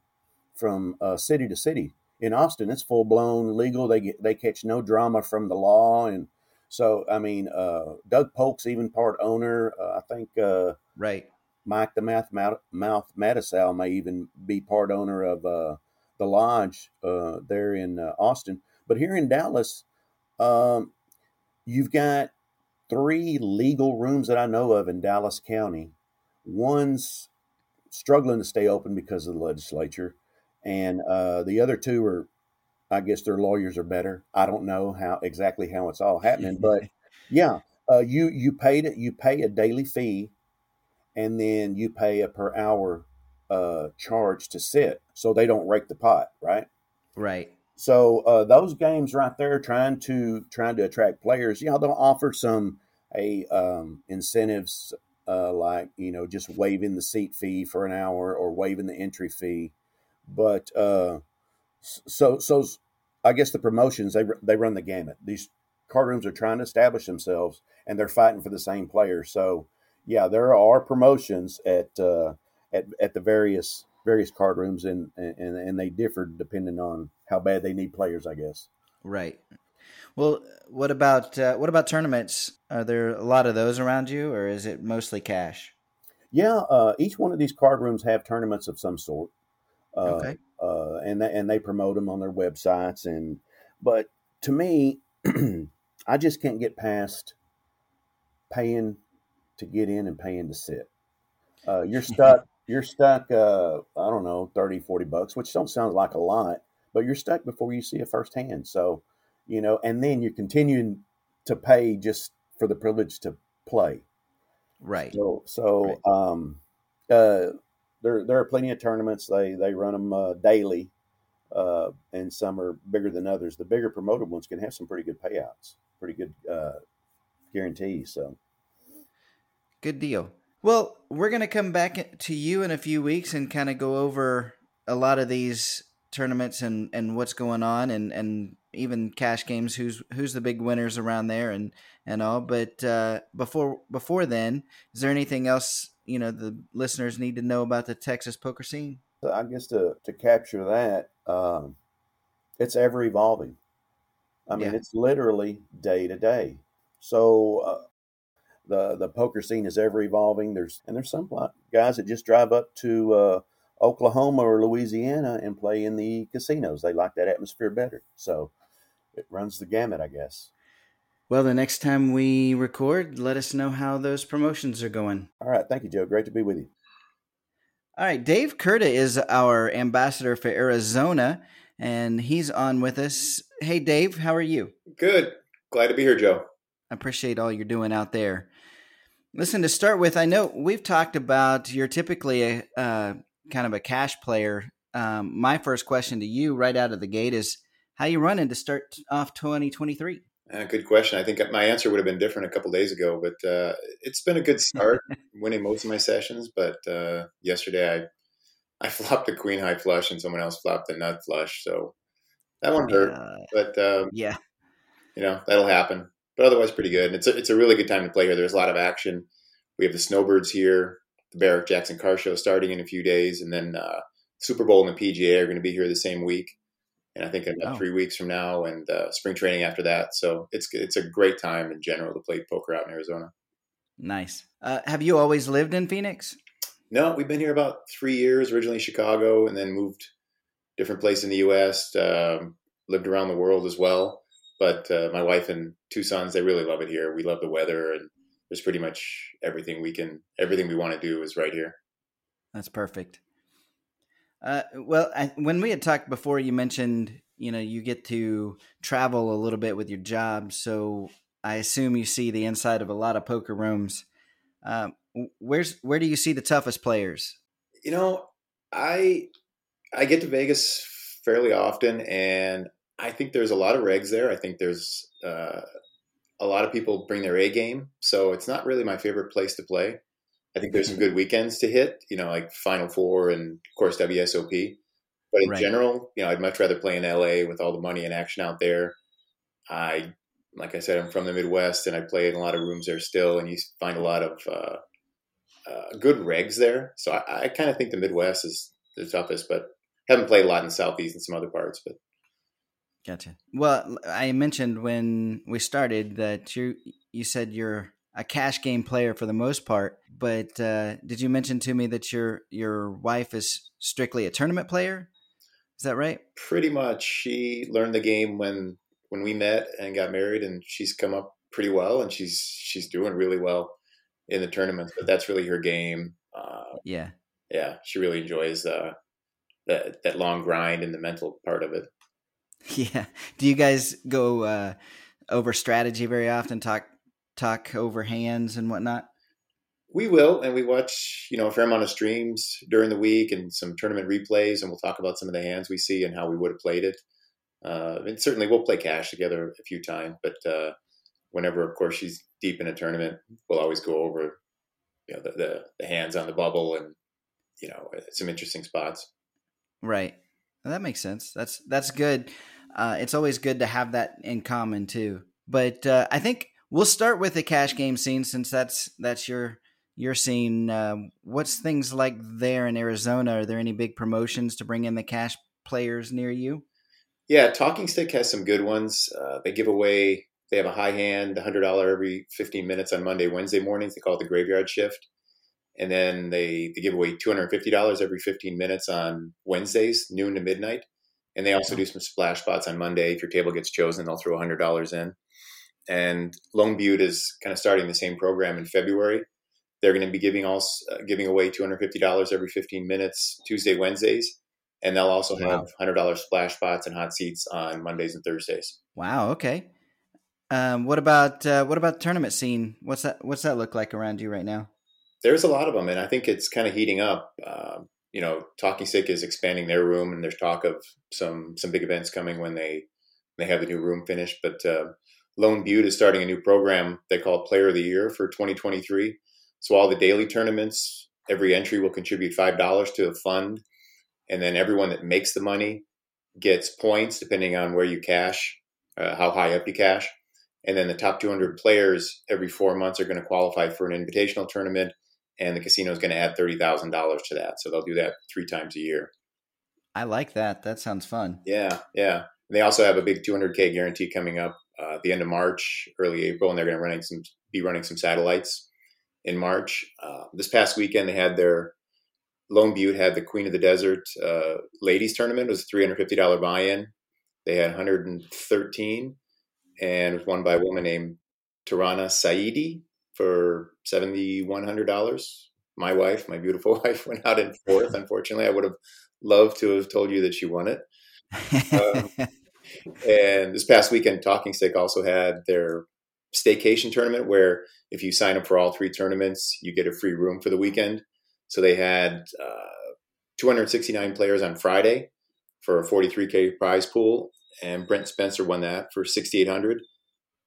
from uh, city to city. In Austin, it's full blown legal. They get they catch no drama from the law, and so I mean, uh, Doug Polk's even part owner. Uh, I think uh,
right.
Mike the Mouth Mouth Matusow may even be part owner of uh, the lodge uh, there in Austin. But here in Dallas, um, you've got three legal rooms that I know of in Dallas County. One's struggling to stay open because of the legislature and uh, the other two are, I guess their lawyers are better. I don't know how exactly how it's all happening, but yeah, uh, you you paid it. You pay a daily fee, and then you pay a per hour uh, charge to sit, so they don't rake the pot, right?
Right.
So uh, those games right there, trying to trying to attract players, yeah, they'll offer some a um, incentives uh, like you know just waiving the seat fee for an hour or waiving the entry fee but uh, so so I guess the promotions they they run the gamut. These card rooms are trying to establish themselves, and they're fighting for the same players. So yeah, there are promotions at uh, at at the various various card rooms, and and and they differ depending on how bad they need players, I guess.
Right. Well, what about uh, what about tournaments? Are there a lot of those around you, or is it mostly cash?
Yeah, uh, each one of these card rooms have tournaments of some sort. Uh, okay. Uh, and they, and they promote them on their websites and but to me, I just can't get past paying to get in and paying to sit. Uh, you're stuck. You're stuck. Uh, I don't know, 30, 40 bucks, which don't sound like a lot, but you're stuck before you see it firsthand. So, you know, and then you're continuing to pay just for the privilege to play.
Right.
So, so right. um, uh, there there are plenty of tournaments. They they run them uh, daily, uh, and some are bigger than others. The bigger promoted ones can have some pretty good payouts, pretty good uh, guarantees. So,
good deal. Well, we're going to come back to you in a few weeks and kind of go over a lot of these tournaments and, and what's going on and, and even cash games who's who's the big winners around there and, and all but uh, before before then is there anything else you know the listeners need to know about the Texas poker scene?
So I guess to to capture that, um, it's ever evolving. I mean, yeah. it's literally day to day. So uh, the the poker scene is ever evolving. There's and there's some guys that just drive up to uh, Oklahoma or Louisiana and play in the casinos. They like that atmosphere better. So it runs the gamut, I guess.
Well, the next time we record, let us know how those promotions are going.
All right. Thank you, Joe. Great to be with you.
All right. Dave Curda is our ambassador for Arizona, and he's on with us. Hey, Dave, how are you?
Good. Glad to be here, Joe.
I appreciate all you're doing out there. Listen, to start with, I know we've talked about you're typically a uh, kind of a cash player. Um, my first question to you right out of the gate is how you running to start off 2023?
Uh, good question. I think my answer would have been different a couple days ago, but uh, it's been a good start, winning most of my sessions. But uh, yesterday, I I flopped a queen high flush, and someone else flopped a nut flush, so that one hurt. but um,
yeah,
you know that'll happen. But otherwise, pretty good. And it's a, it's a really good time to play here. There's a lot of action. We have the Snowbirds here, the Barrett Jackson Car Show starting in a few days, and then uh, Super Bowl and the PGA are going to be here the same week and I think in about oh. three weeks from now, and uh, spring training after that. So it's it's a great time in general to play poker out in Arizona.
Nice. Uh, have you always lived in Phoenix?
No, we've been here about three years. Originally in Chicago, and then moved different place in the U.S. Um, lived around the world as well. But uh, my wife and two sons, they really love it here. We love the weather, and there's pretty much everything we can, everything we want to do is right here.
That's perfect. Uh, well, I, when we had talked before, you mentioned you know you get to travel a little bit with your job, so I assume you see the inside of a lot of poker rooms. Uh, where's where do you see the toughest players?
You know, I I get to Vegas fairly often, and I think there's a lot of regs there. I think there's uh, a lot of people bring their A game, so it's not really my favorite place to play. I think there's some good weekends to hit, you know, like Final Four and of course WSOP. But in right. general, you know, I'd much rather play in LA with all the money and action out there. I, like I said, I'm from the Midwest and I play in a lot of rooms there still, and you find a lot of uh, uh, good regs there. So I, I kind of think the Midwest is the toughest, but haven't played a lot in the Southeast and some other parts. But
gotcha. Well, I mentioned when we started that you you said you're a cash game player for the most part. But uh, did you mention to me that your your wife is strictly a tournament player? Is that right?
Pretty much. She learned the game when when we met and got married, and she's come up pretty well, and she's she's doing really well in the tournaments. But that's really her game.
Uh, yeah,
yeah. She really enjoys uh, that that long grind and the mental part of it.
Yeah. Do you guys go uh, over strategy very often? Talk talk over hands and whatnot?
We will, and we watch, you know, a fair amount of streams during the week and some tournament replays, and we'll talk about some of the hands we see and how we would have played it. Uh, and certainly, we'll play cash together a few times, but uh, whenever, of course, she's deep in a tournament, we'll always go over, you know, the, the, the hands on the bubble and you know some interesting spots.
Right, well, that makes sense. That's that's good. Uh, it's always good to have that in common too. But uh, I think we'll start with the cash game scene since that's that's your your scene. Uh, what's things like there in Arizona? Are there any big promotions to bring in the cash players near you?
Yeah, Talking Stick has some good ones. Uh, they give away. They have a high hand, hundred dollar every fifteen minutes on Monday, Wednesday mornings. They call it the graveyard shift, and then they they give away two hundred fifty dollars every fifteen minutes on Wednesdays, noon to midnight. And they also do some splash spots on Monday. If your table gets chosen, they'll throw hundred dollars in and Lone Butte is kind of starting the same program in February. They're going to be giving us uh, giving away two hundred fifty dollars every fifteen minutes Tuesday Wednesdays, and they'll also wow. have hundred dollars splash spots and hot seats on Mondays and Thursdays.
Wow. Okay. Um, what about uh, what about tournament scene? What's that? What's that look like around you right now?
There's a lot of them, and I think it's kind of heating up. Uh, you know, Talking Stick is expanding their room, and there's talk of some some big events coming when they they have the new room finished. But uh, Lone Butte is starting a new program they call Player of the Year for 2023. So all the daily tournaments, every entry will contribute five dollars to a fund, and then everyone that makes the money gets points depending on where you cash, uh, how high up you cash, and then the top 200 players every four months are going to qualify for an invitational tournament, and the casino is going to add thirty thousand dollars to that. So they'll do that three times a year.
I like that. That sounds fun.
Yeah, yeah. And they also have a big 200k guarantee coming up uh, at the end of March, early April, and they're going to running some be running some satellites in March. Uh, this past weekend, they had their Lone Butte had the Queen of the Desert uh, ladies tournament. It was a three hundred fifty dollar buy in. They had one hundred and thirteen, and was won by a woman named Tarana Saidi for seventy one hundred dollars. My wife, my beautiful wife, went out in fourth. Unfortunately, I would have loved to have told you that she won it. Um, and this past weekend, Talking Stick also had their staycation tournament where if you sign up for all three tournaments, you get a free room for the weekend. So they had uh, 269 players on Friday for a 43k prize pool, and Brent Spencer won that for 6,800.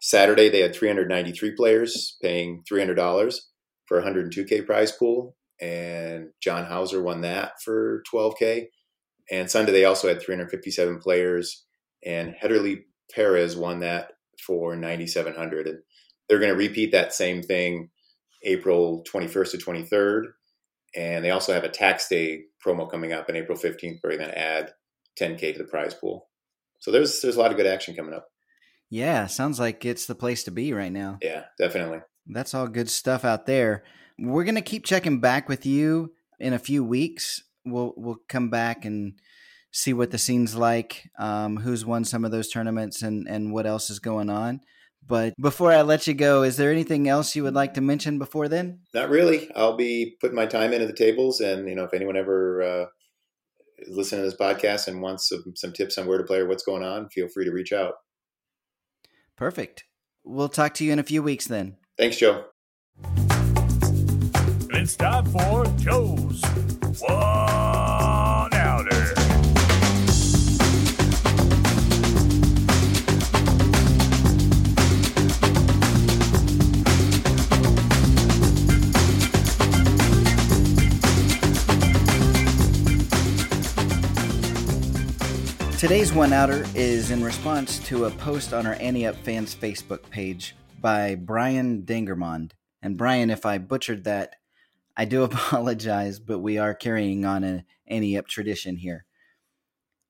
Saturday, they had 393 players paying $300 for a 102K prize pool. And John Hauser won that for 12K. And Sunday, they also had 357 players. And Hederly Perez won that for 9,700. And they're going to repeat that same thing April 21st to 23rd. And they also have a tax day promo coming up on April 15th where they're going to add 10K to the prize pool. So there's there's a lot of good action coming up.
Yeah, sounds like it's the place to be right now.
Yeah, definitely.
That's all good stuff out there. We're gonna keep checking back with you in a few weeks. We'll we'll come back and see what the scene's like, um, who's won some of those tournaments, and and what else is going on. But before I let you go, is there anything else you would like to mention before then?
Not really. I'll be putting my time into the tables, and you know, if anyone ever uh, listening to this podcast and wants some, some tips on where to play or what's going on, feel free to reach out.
Perfect. We'll talk to you in a few weeks then.
Thanks, Joe.
It's time for Joe's One
Today's one outer is in response to a post on our Ante Up fans Facebook page by Brian Dingermond. And Brian, if I butchered that, I do apologize, but we are carrying on an Ante Up tradition here.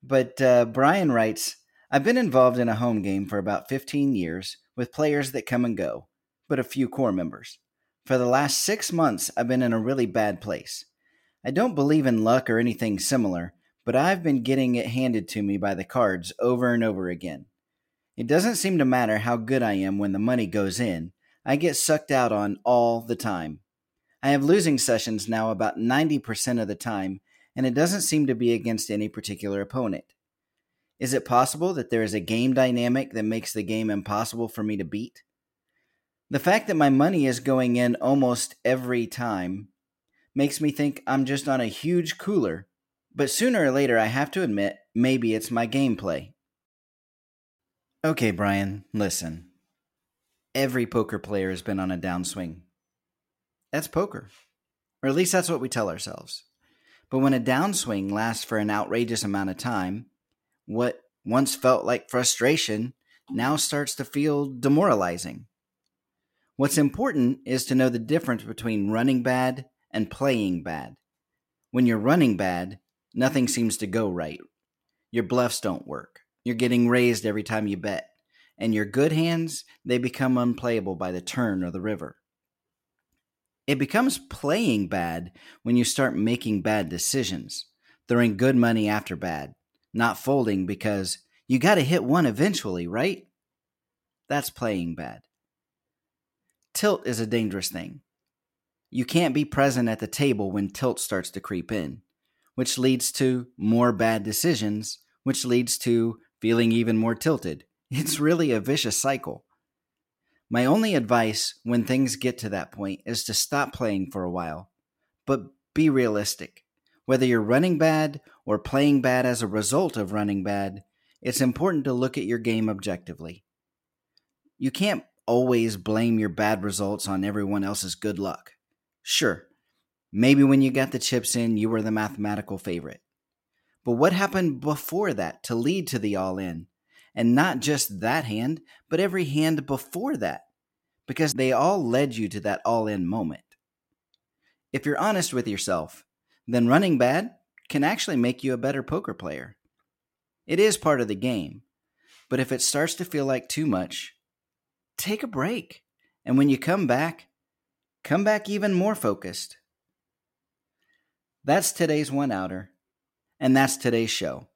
But uh, Brian writes I've been involved in a home game for about 15 years with players that come and go, but a few core members. For the last six months, I've been in a really bad place. I don't believe in luck or anything similar but I've been getting it handed to me by the cards over and over again. It doesn't seem to matter how good I am when the money goes in, I get sucked out on all the time. I have losing sessions now about 90% of the time, and it doesn't seem to be against any particular opponent. Is it possible that there is a game dynamic that makes the game impossible for me to beat? The fact that my money is going in almost every time makes me think I'm just on a huge cooler but sooner or later, I have to admit, maybe it's my gameplay. Okay, Brian, listen. Every poker player has been on a downswing. That's poker. Or at least that's what we tell ourselves. But when a downswing lasts for an outrageous amount of time, what once felt like frustration now starts to feel demoralizing. What's important is to know the difference between running bad and playing bad. When you're running bad, Nothing seems to go right. Your bluffs don't work. You're getting raised every time you bet. And your good hands, they become unplayable by the turn or the river. It becomes playing bad when you start making bad decisions, throwing good money after bad, not folding because you got to hit one eventually, right? That's playing bad. Tilt is a dangerous thing. You can't be present at the table when tilt starts to creep in which leads to more bad decisions, which leads to feeling even more tilted. It's really a vicious cycle. My only advice when things get to that point is to stop playing for a while, but be realistic. Whether you're running bad or playing bad as a result of running bad, it's important to look at your game objectively. You can't always blame your bad results on everyone else's good luck. Sure, Maybe when you got the chips in, you were the mathematical favorite. But what happened before that to lead to the all in? And not just that hand, but every hand before that, because they all led you to that all in moment. If you're honest with yourself, then running bad can actually make you a better poker player. It is part of the game, but if it starts to feel like too much, take a break. And when you come back, come back even more focused. That's today's one outer, and that's today's show.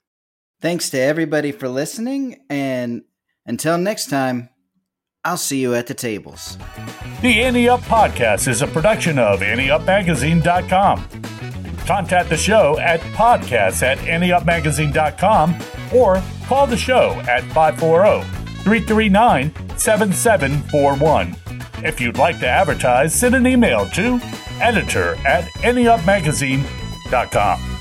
Thanks to everybody for listening, and until next time, I'll see you at the tables.
The Ante Up Podcast is a production of AnteUpMagazine.com. Contact the show at podcasts at AnteUpMagazine.com or call the show at 540 339 7741. If you'd like to advertise, send an email to editor at anteupmagazine.com.